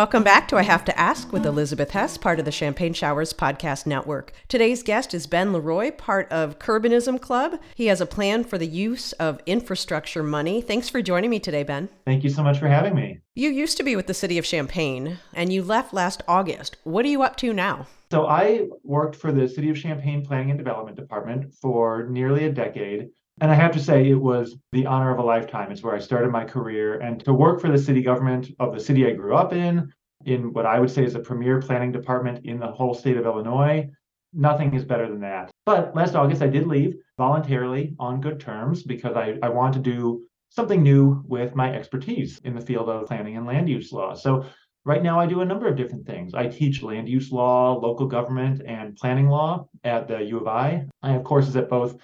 Welcome back to I Have to Ask with Elizabeth Hess, part of the Champagne Showers Podcast Network. Today's guest is Ben LeRoy, part of Curbanism Club. He has a plan for the use of infrastructure money. Thanks for joining me today, Ben. Thank you so much for having me. You used to be with the city of Champaign and you left last August. What are you up to now? So, I worked for the City of Champaign Planning and Development Department for nearly a decade. And I have to say, it was the honor of a lifetime. It's where I started my career. And to work for the city government of the city I grew up in, in what I would say is a premier planning department in the whole state of Illinois, nothing is better than that. But last August, I did leave voluntarily on good terms because I, I want to do something new with my expertise in the field of planning and land use law. So right now I do a number of different things. I teach land use law, local government, and planning law at the U of I. I have courses at both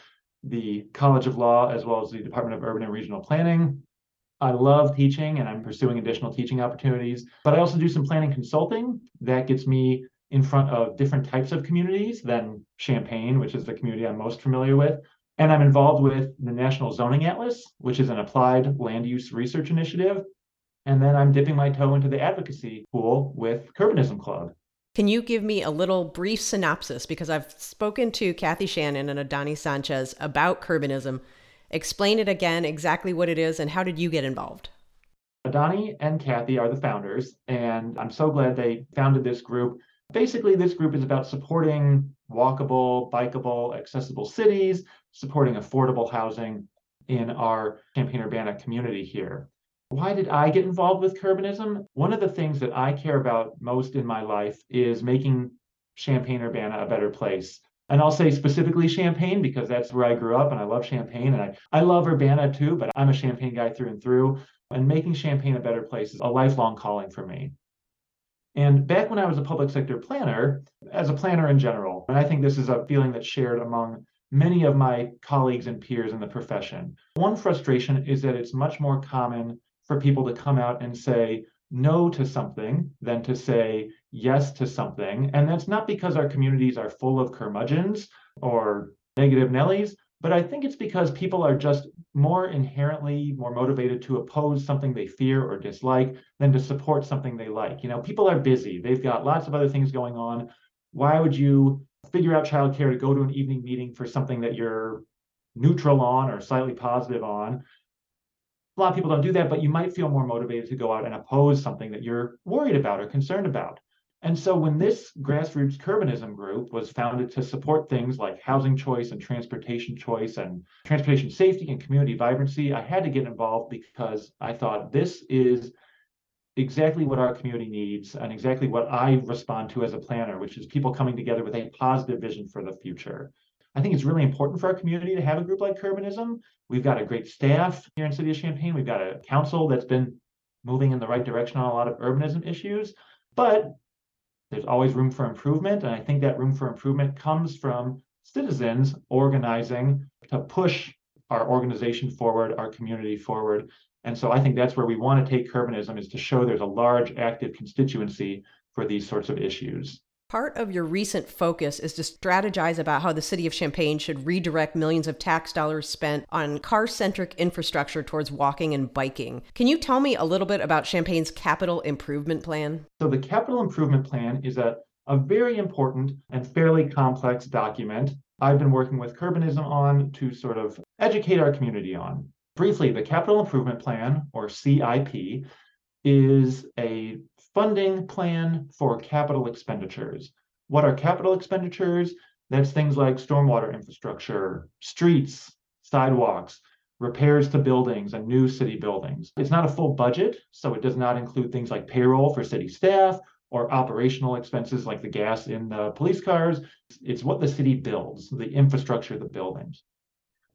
the College of Law as well as the Department of Urban and Regional Planning. I love teaching and I'm pursuing additional teaching opportunities, but I also do some planning consulting that gets me in front of different types of communities than Champaign, which is the community I'm most familiar with. And I'm involved with the National Zoning Atlas, which is an applied land use research initiative. And then I'm dipping my toe into the advocacy pool with Curbanism Club. Can you give me a little brief synopsis? Because I've spoken to Kathy Shannon and Adani Sanchez about Curbanism. Explain it again, exactly what it is, and how did you get involved? Adani and Kathy are the founders, and I'm so glad they founded this group. Basically, this group is about supporting walkable, bikeable, accessible cities, supporting affordable housing in our Champaign Urbana community here. Why did I get involved with Curbanism? One of the things that I care about most in my life is making Champaign Urbana a better place. And I'll say specifically Champaign because that's where I grew up and I love Champaign and I, I love Urbana too, but I'm a Champaign guy through and through. And making Champaign a better place is a lifelong calling for me. And back when I was a public sector planner, as a planner in general, and I think this is a feeling that's shared among many of my colleagues and peers in the profession, one frustration is that it's much more common for people to come out and say no to something than to say yes to something. And that's not because our communities are full of curmudgeons or negative Nellies, but I think it's because people are just more inherently more motivated to oppose something they fear or dislike than to support something they like. You know, people are busy, they've got lots of other things going on. Why would you figure out childcare to go to an evening meeting for something that you're neutral on or slightly positive on a lot of people don't do that, but you might feel more motivated to go out and oppose something that you're worried about or concerned about. And so when this grassroots curbanism group was founded to support things like housing choice and transportation choice and transportation safety and community vibrancy, I had to get involved because I thought this is exactly what our community needs and exactly what I respond to as a planner, which is people coming together with a positive vision for the future. I think it's really important for our community to have a group like Curbanism. We've got a great staff here in City of Champaign. We've got a council that's been moving in the right direction on a lot of urbanism issues, but there's always room for improvement. And I think that room for improvement comes from citizens organizing to push our organization forward, our community forward. And so I think that's where we want to take Curbanism is to show there's a large active constituency for these sorts of issues. Part of your recent focus is to strategize about how the city of Champaign should redirect millions of tax dollars spent on car centric infrastructure towards walking and biking. Can you tell me a little bit about Champaign's capital improvement plan? So, the capital improvement plan is a, a very important and fairly complex document I've been working with Curbanism on to sort of educate our community on. Briefly, the Capital Improvement Plan, or CIP, is a funding plan for capital expenditures. What are capital expenditures? That's things like stormwater infrastructure, streets, sidewalks, repairs to buildings and new city buildings. It's not a full budget, so it does not include things like payroll for city staff or operational expenses like the gas in the police cars. It's what the city builds, the infrastructure, the buildings.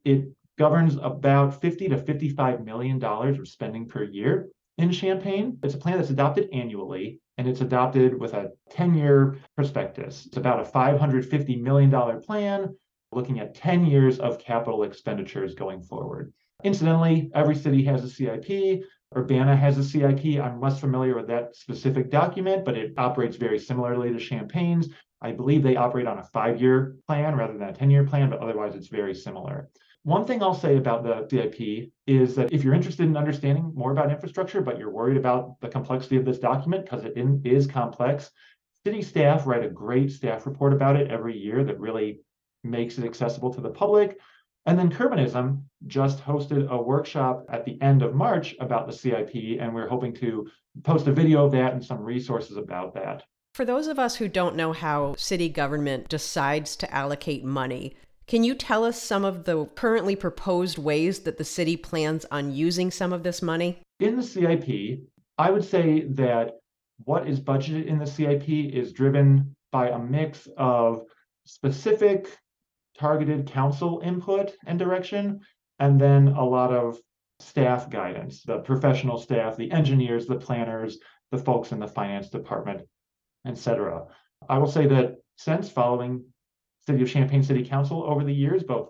It governs about 50 to 55 million dollars of spending per year in Champaign. It's a plan that's adopted annually and it's adopted with a 10 year prospectus. It's about a $550 million plan looking at 10 years of capital expenditures going forward. Incidentally, every city has a CIP. Urbana has a CIP. I'm less familiar with that specific document, but it operates very similarly to Champaign's. I believe they operate on a five year plan rather than a 10 year plan, but otherwise it's very similar. One thing I'll say about the CIP is that if you're interested in understanding more about infrastructure, but you're worried about the complexity of this document because it is complex, city staff write a great staff report about it every year that really makes it accessible to the public. And then Curbanism just hosted a workshop at the end of March about the CIP, and we're hoping to post a video of that and some resources about that. For those of us who don't know how city government decides to allocate money, can you tell us some of the currently proposed ways that the city plans on using some of this money? In the CIP, I would say that what is budgeted in the CIP is driven by a mix of specific targeted council input and direction, and then a lot of staff guidance, the professional staff, the engineers, the planners, the folks in the finance department, etc. I will say that since following City of Champaign City Council over the years, both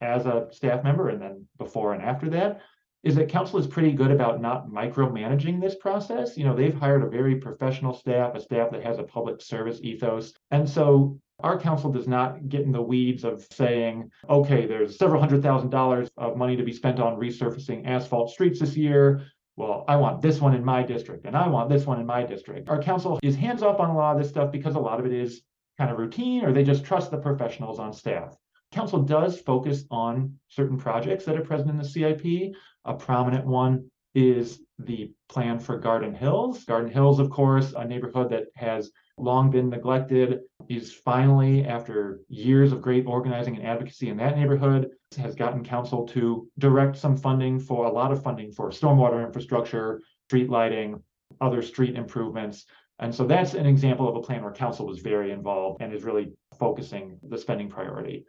as a staff member and then before and after that, is that council is pretty good about not micromanaging this process. You know, they've hired a very professional staff, a staff that has a public service ethos. And so our council does not get in the weeds of saying, okay, there's several hundred thousand dollars of money to be spent on resurfacing asphalt streets this year. Well, I want this one in my district and I want this one in my district. Our council is hands off on a lot of this stuff because a lot of it is kind of routine or they just trust the professionals on staff. Council does focus on certain projects that are present in the CIP. A prominent one is the plan for Garden Hills. Garden Hills, of course, a neighborhood that has long been neglected, is finally, after years of great organizing and advocacy in that neighborhood, has gotten council to direct some funding for a lot of funding for stormwater infrastructure, street lighting, other street improvements. And so that's an example of a plan where council was very involved and is really focusing the spending priority.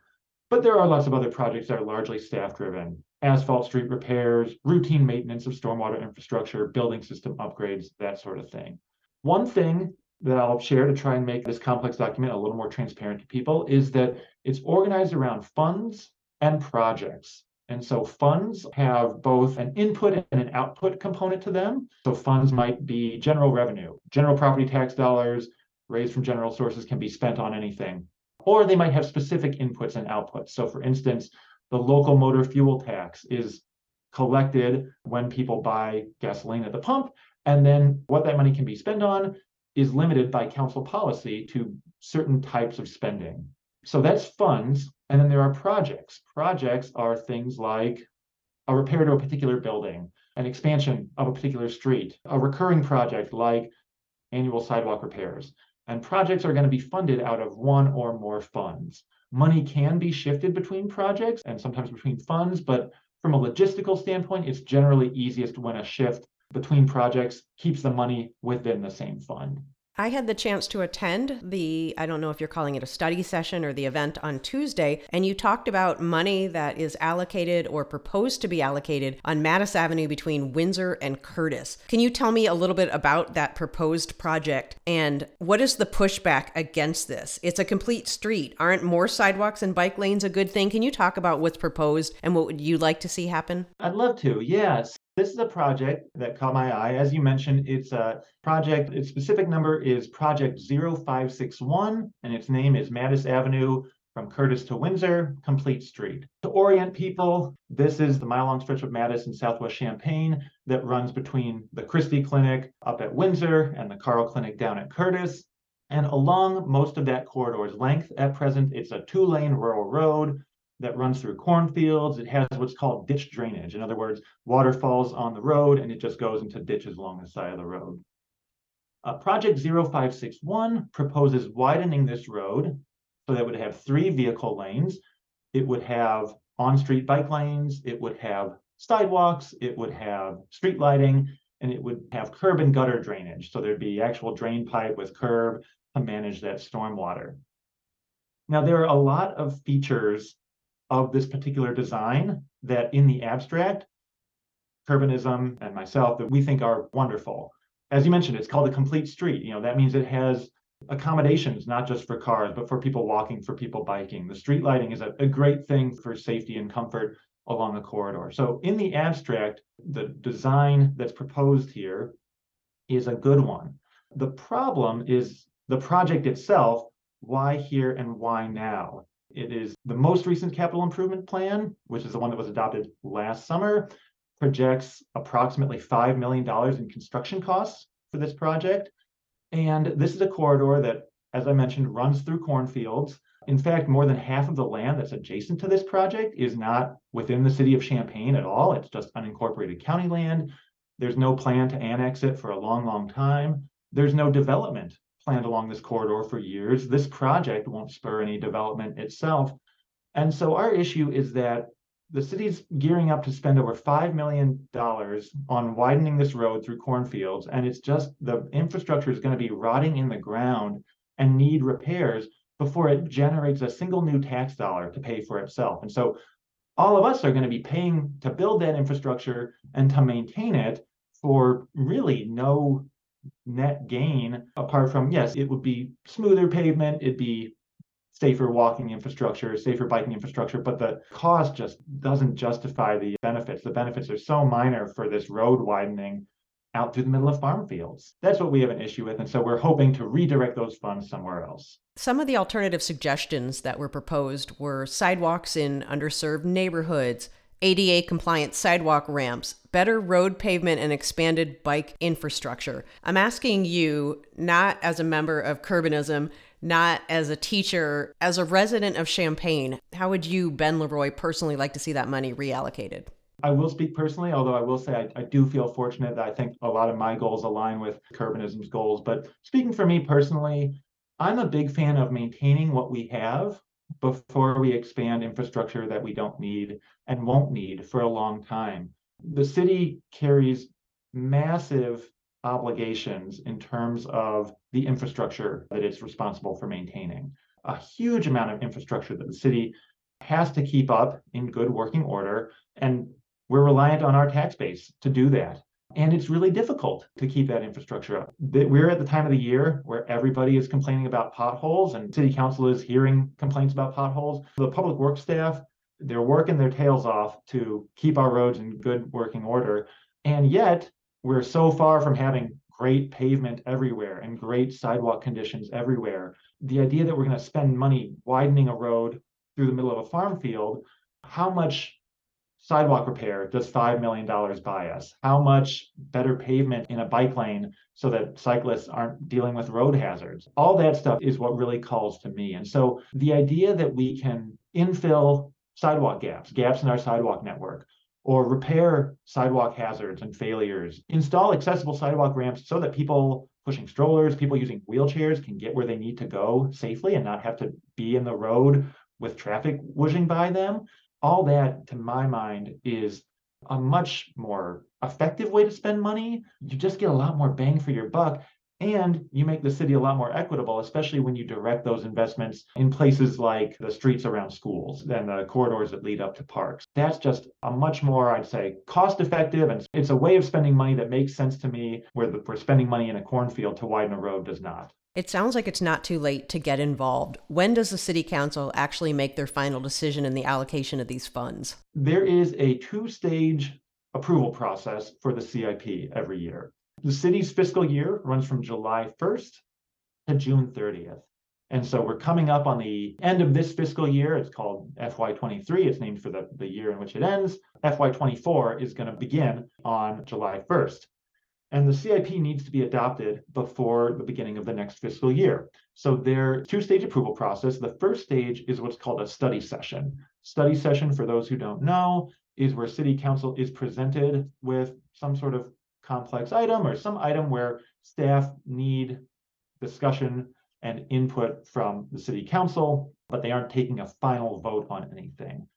But there are lots of other projects that are largely staff driven asphalt street repairs, routine maintenance of stormwater infrastructure, building system upgrades, that sort of thing. One thing that I'll share to try and make this complex document a little more transparent to people is that it's organized around funds and projects. And so funds have both an input and an output component to them. So funds might be general revenue, general property tax dollars raised from general sources can be spent on anything or they might have specific inputs and outputs. So, for instance, the local motor fuel tax is collected when people buy gasoline at the pump. And then what that money can be spent on is limited by council policy to certain types of spending. So that's funds. And then there are projects. Projects are things like a repair to a particular building, an expansion of a particular street, a recurring project like annual sidewalk repairs and projects are going to be funded out of one or more funds. Money can be shifted between projects and sometimes between funds, but from a logistical standpoint, it's generally easiest when a shift between projects keeps the money within the same fund. I had the chance to attend the, I don't know if you're calling it a study session or the event on Tuesday, and you talked about money that is allocated or proposed to be allocated on Mattis Avenue between Windsor and Curtis. Can you tell me a little bit about that proposed project and what is the pushback against this? It's a complete street. Aren't more sidewalks and bike lanes a good thing? Can you talk about what's proposed and what would you like to see happen? I'd love to, yes. This is a project that caught my eye. As you mentioned, it's a project, its specific number is Project 0561, and its name is Mattis Avenue from Curtis to Windsor, Complete Street. To orient people, this is the mile long stretch of Mattis in Southwest Champaign that runs between the Christie Clinic up at Windsor and the Carle Clinic down at Curtis. And along most of that corridor's length at present, it's a two lane rural road that runs through cornfields. It has what's called ditch drainage. In other words, water falls on the road and it just goes into ditches along the side of the road. Uh, Project 0561 proposes widening this road so that would have three vehicle lanes. It would have on-street bike lanes, it would have sidewalks, it would have street lighting, and it would have curb and gutter drainage. So there'd be actual drain pipe with curb to manage that stormwater. Now, there are a lot of features of this particular design that in the abstract, Curbanism and myself, that we think are wonderful. As you mentioned, it's called a complete street. You know, that means it has accommodations, not just for cars, but for people walking, for people biking. The street lighting is a, a great thing for safety and comfort along the corridor. So in the abstract, the design that's proposed here is a good one. The problem is the project itself, why here and why now? It is the most recent capital improvement plan, which is the one that was adopted last summer, projects approximately $5 million in construction costs for this project. And this is a corridor that, as I mentioned, runs through cornfields. In fact, more than half of the land that's adjacent to this project is not within the city of Champaign at all. It's just unincorporated county land. There's no plan to annex it for a long, long time. There's no development planned along this corridor for years. This project won't spur any development itself. And so our issue is that the city's gearing up to spend over $5 million on widening this road through cornfields. And it's just the infrastructure is going to be rotting in the ground and need repairs before it generates a single new tax dollar to pay for itself. And so all of us are going to be paying to build that infrastructure and to maintain it for really no net gain apart from yes it would be smoother pavement it'd be safer walking infrastructure, safer biking infrastructure, but the cost just doesn't justify the benefits. The benefits are so minor for this road widening out through the middle of farm fields. That's what we have an issue with. And so we're hoping to redirect those funds somewhere else. Some of the alternative suggestions that were proposed were sidewalks in underserved neighborhoods, ADA compliant sidewalk ramps, better road pavement, and expanded bike infrastructure. I'm asking you, not as a member of Curbanism, not as a teacher, as a resident of Champaign, how would you, Ben LeRoy, personally like to see that money reallocated? I will speak personally, although I will say I, I, do feel fortunate that I think a lot of my goals align with Curbanism's goals. But speaking for me personally, I'm a big fan of maintaining what we have before we expand infrastructure that we don't need and won't need for a long time. The city carries massive obligations in terms of the infrastructure that it's responsible for maintaining. A huge amount of infrastructure that the city has to keep up in good working order. And we're reliant on our tax base to do that. And it's really difficult to keep that infrastructure up. We're at the time of the year where everybody is complaining about potholes, and city council is hearing complaints about potholes. The public works staff, they're working their tails off to keep our roads in good working order. And yet, we're so far from having great pavement everywhere and great sidewalk conditions everywhere. The idea that we're going to spend money widening a road through the middle of a farm field, how much sidewalk repair does $5 million buy us? How much better pavement in a bike lane so that cyclists aren't dealing with road hazards? All that stuff is what really calls to me. And so the idea that we can infill sidewalk gaps, gaps in our sidewalk network, or repair sidewalk hazards and failures, install accessible sidewalk ramps so that people pushing strollers, people using wheelchairs can get where they need to go safely and not have to be in the road with traffic whooshing by them. All that, to my mind, is a much more effective way to spend money. You just get a lot more bang for your buck and you make the city a lot more equitable, especially when you direct those investments in places like the streets around schools and the corridors that lead up to parks. That's just a much more, I'd say, cost effective. And it's a way of spending money that makes sense to me where the, we're spending money in a cornfield to widen a road does not. It sounds like it's not too late to get involved. When does the city council actually make their final decision in the allocation of these funds? There is a two stage approval process for the CIP every year. The city's fiscal year runs from July 1st to June 30th. And so we're coming up on the end of this fiscal year. It's called FY23. It's named for the, the year in which it ends. FY24 is going to begin on July 1st. And the CIP needs to be adopted before the beginning of the next fiscal year. So their two-stage approval process. The first stage is what's called a study session. Study session, for those who don't know, is where city council is presented with some sort of complex item or some item where staff need discussion and input from the city council, but they aren't taking a final vote on anything.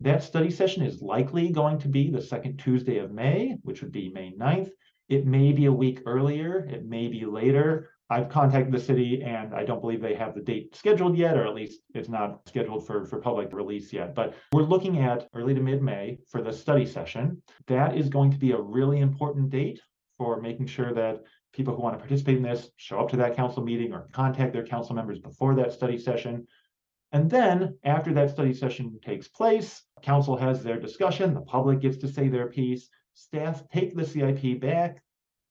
That study session is likely going to be the second Tuesday of May, which would be May 9th. It may be a week earlier, it may be later. I've contacted the city and I don't believe they have the date scheduled yet, or at least it's not scheduled for, for public release yet. But we're looking at early to mid May for the study session. That is going to be a really important date for making sure that people who want to participate in this show up to that council meeting or contact their council members before that study session. And then after that study session takes place, council has their discussion, the public gets to say their piece, staff take the CIP back,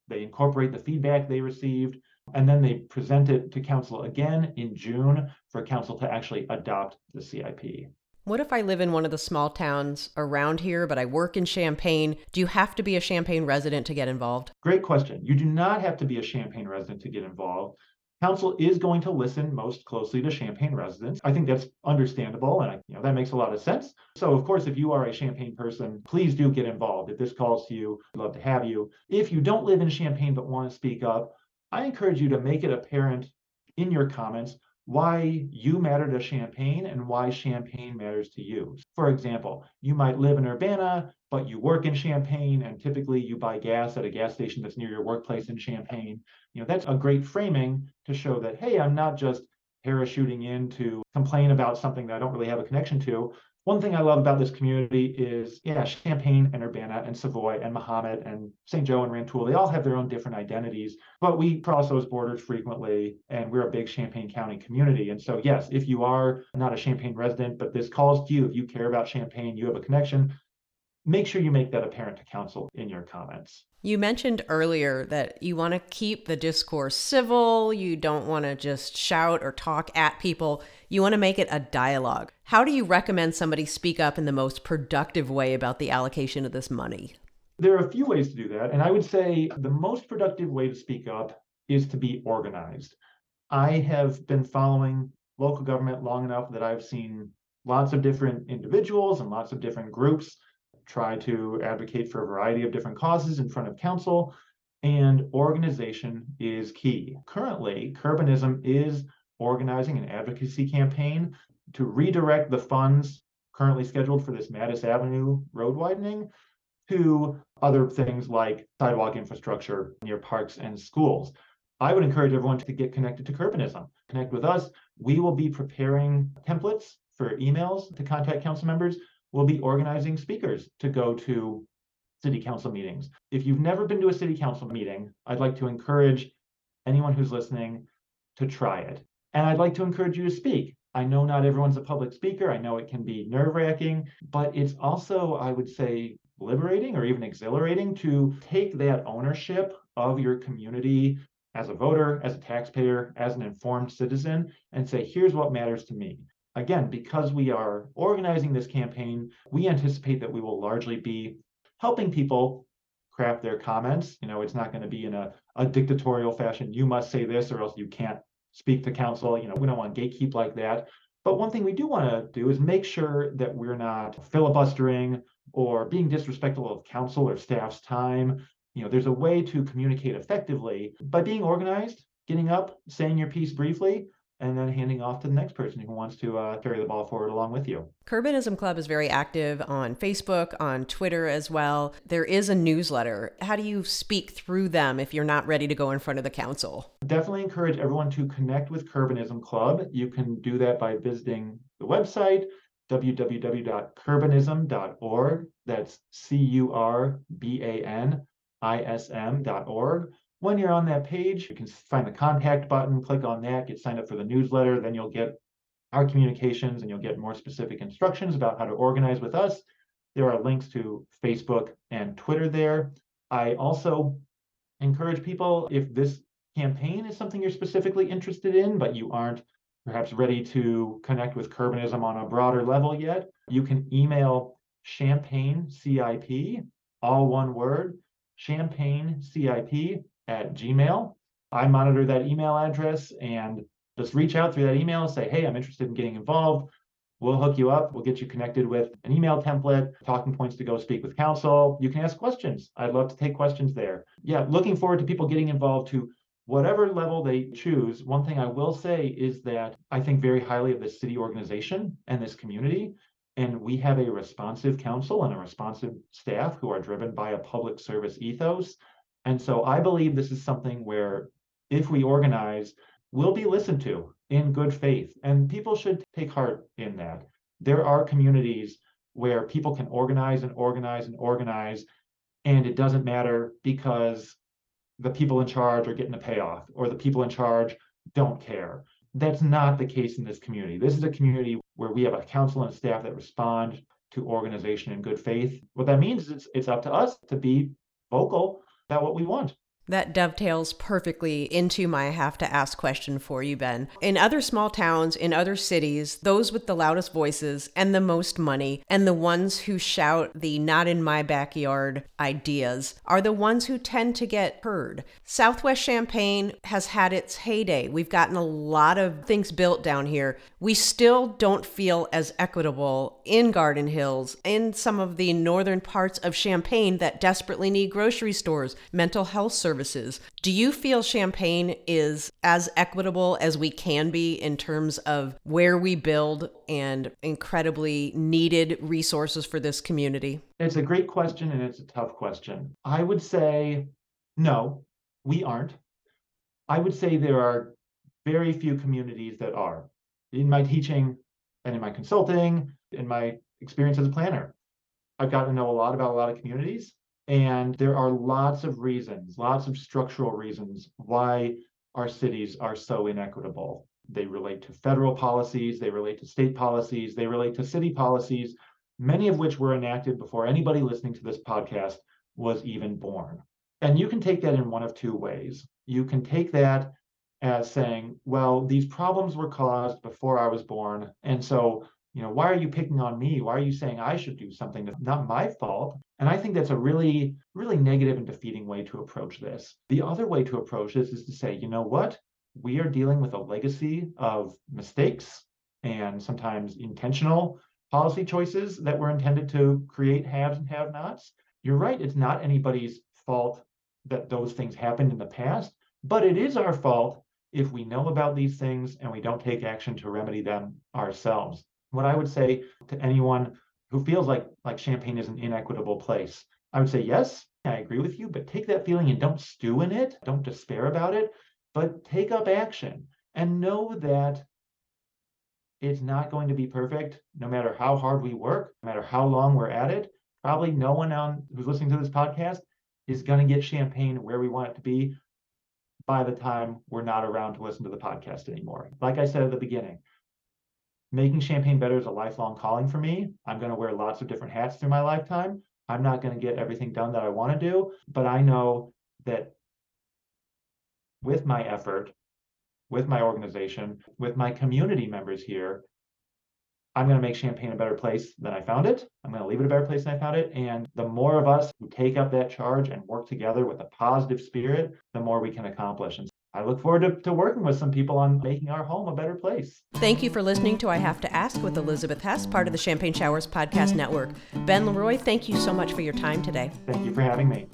they incorporate the feedback they received, and then they present it to council again in June for council to actually adopt the CIP. What if I live in one of the small towns around here, but I work in Champaign? Do you have to be a Champaign resident to get involved? Great question. You do not have to be a Champaign resident to get involved. Council is going to listen most closely to Champaign residents. I think that's understandable and you know that makes a lot of sense. So of course if you are a Champaign person, please do get involved. If this calls to you, I'd love to have you. If you don't live in Champaign but want to speak up, I encourage you to make it apparent in your comments why you matter to Champaign and why Champaign matters to you. For example, you might live in Urbana, but you work in Champaign, and typically you buy gas at a gas station that's near your workplace in Champaign. You know, that's a great framing to show that, hey, I'm not just parachuting in to complain about something that I don't really have a connection to. One thing I love about this community is, yeah, Champaign and Urbana and Savoy and Mahomet and St. Joe and Rantoul, they all have their own different identities, but we cross those borders frequently and we're a big Champaign County community. And so, yes, if you are not a Champaign resident, but this calls to you, if you care about Champaign, you have a connection, make sure you make that apparent to council in your comments. You mentioned earlier that you want to keep the discourse civil. You don't want to just shout or talk at people. You want to make it a dialogue. How do you recommend somebody speak up in the most productive way about the allocation of this money? There are a few ways to do that. And I would say the most productive way to speak up is to be organized. I have been following local government long enough that I've seen lots of different individuals and lots of different groups try to advocate for a variety of different causes in front of council, and organization is key. Currently, Curbanism is organizing an advocacy campaign to redirect the funds currently scheduled for this Mattis Avenue road widening to other things like sidewalk infrastructure near parks and schools. I would encourage everyone to get connected to Curbanism. Connect with us. We will be preparing templates for emails to contact council members we'll be organizing speakers to go to city council meetings. If you've never been to a city council meeting, I'd like to encourage anyone who's listening to try it. And I'd like to encourage you to speak. I know not everyone's a public speaker. I know it can be nerve wracking, but it's also, I would say, liberating or even exhilarating to take that ownership of your community as a voter, as a taxpayer, as an informed citizen, and say, here's what matters to me again, because we are organizing this campaign, we anticipate that we will largely be helping people craft their comments. You know, it's not going to be in a, a dictatorial fashion. You must say this or else you can't speak to council. You know, we don't want gatekeep like that. But one thing we do want to do is make sure that we're not filibustering or being disrespectful of council or staff's time. You know, there's a way to communicate effectively by being organized, getting up, saying your piece briefly, and then handing off to the next person who wants to uh, carry the ball forward along with you. Curbanism Club is very active on Facebook, on Twitter as well. There is a newsletter. How do you speak through them if you're not ready to go in front of the council? Definitely encourage everyone to connect with Curbanism Club. You can do that by visiting the website www.curbanism.org. That's C U R B A N I S M.org. When you're on that page, you can find the contact button, click on that, get signed up for the newsletter. Then you'll get our communications and you'll get more specific instructions about how to organize with us. There are links to Facebook and Twitter there. I also encourage people if this campaign is something you're specifically interested in, but you aren't perhaps ready to connect with Curbanism on a broader level yet, you can email Champaign CIP, all one word, Champaign CIP at Gmail. I monitor that email address and just reach out through that email and say, hey, I'm interested in getting involved. We'll hook you up. We'll get you connected with an email template, talking points to go speak with council. You can ask questions. I'd love to take questions there. Yeah, looking forward to people getting involved to whatever level they choose. One thing I will say is that I think very highly of this city organization and this community. And we have a responsive council and a responsive staff who are driven by a public service ethos. And so I believe this is something where if we organize, we'll be listened to in good faith. And people should take heart in that. There are communities where people can organize and organize and organize, and it doesn't matter because the people in charge are getting a payoff or the people in charge don't care. That's not the case in this community. This is a community where we have a council and staff that respond to organization in good faith. What that means is it's, it's up to us to be vocal about what we want. That dovetails perfectly into my have to ask question for you, Ben. In other small towns, in other cities, those with the loudest voices and the most money, and the ones who shout the not in my backyard ideas, are the ones who tend to get heard. Southwest Champaign has had its heyday. We've gotten a lot of things built down here. We still don't feel as equitable in Garden Hills, in some of the northern parts of Champaign that desperately need grocery stores, mental health services services. Do you feel Champaign is as equitable as we can be in terms of where we build and incredibly needed resources for this community? It's a great question and it's a tough question. I would say no, we aren't. I would say there are very few communities that are. In my teaching and in my consulting, in my experience as a planner, I've gotten to know a lot about a lot of communities. And there are lots of reasons, lots of structural reasons why our cities are so inequitable. They relate to federal policies, they relate to state policies, they relate to city policies, many of which were enacted before anybody listening to this podcast was even born. And you can take that in one of two ways. You can take that as saying, well, these problems were caused before I was born. And so you know, why are you picking on me? Why are you saying I should do something that's not my fault? And I think that's a really, really negative and defeating way to approach this. The other way to approach this is to say, you know what? We are dealing with a legacy of mistakes and sometimes intentional policy choices that were intended to create haves and have nots. You're right, it's not anybody's fault that those things happened in the past, but it is our fault if we know about these things and we don't take action to remedy them ourselves what I would say to anyone who feels like like Champaign is an inequitable place, I would say yes, I agree with you, but take that feeling and don't stew in it, don't despair about it, but take up action and know that it's not going to be perfect no matter how hard we work, no matter how long we're at it. Probably no one on who's listening to this podcast is going to get Champaign where we want it to be by the time we're not around to listen to the podcast anymore. Like I said at the beginning, making Champaign better is a lifelong calling for me. I'm going to wear lots of different hats through my lifetime. I'm not going to get everything done that I want to do, but I know that with my effort, with my organization, with my community members here, I'm going to make Champaign a better place than I found it. I'm going to leave it a better place than I found it. And the more of us who take up that charge and work together with a positive spirit, the more we can accomplish. And I look forward to, to working with some people on making our home a better place. Thank you for listening to I Have to Ask with Elizabeth Hess, part of the Champagne Showers Podcast Network. Ben LeRoy, thank you so much for your time today. Thank you for having me.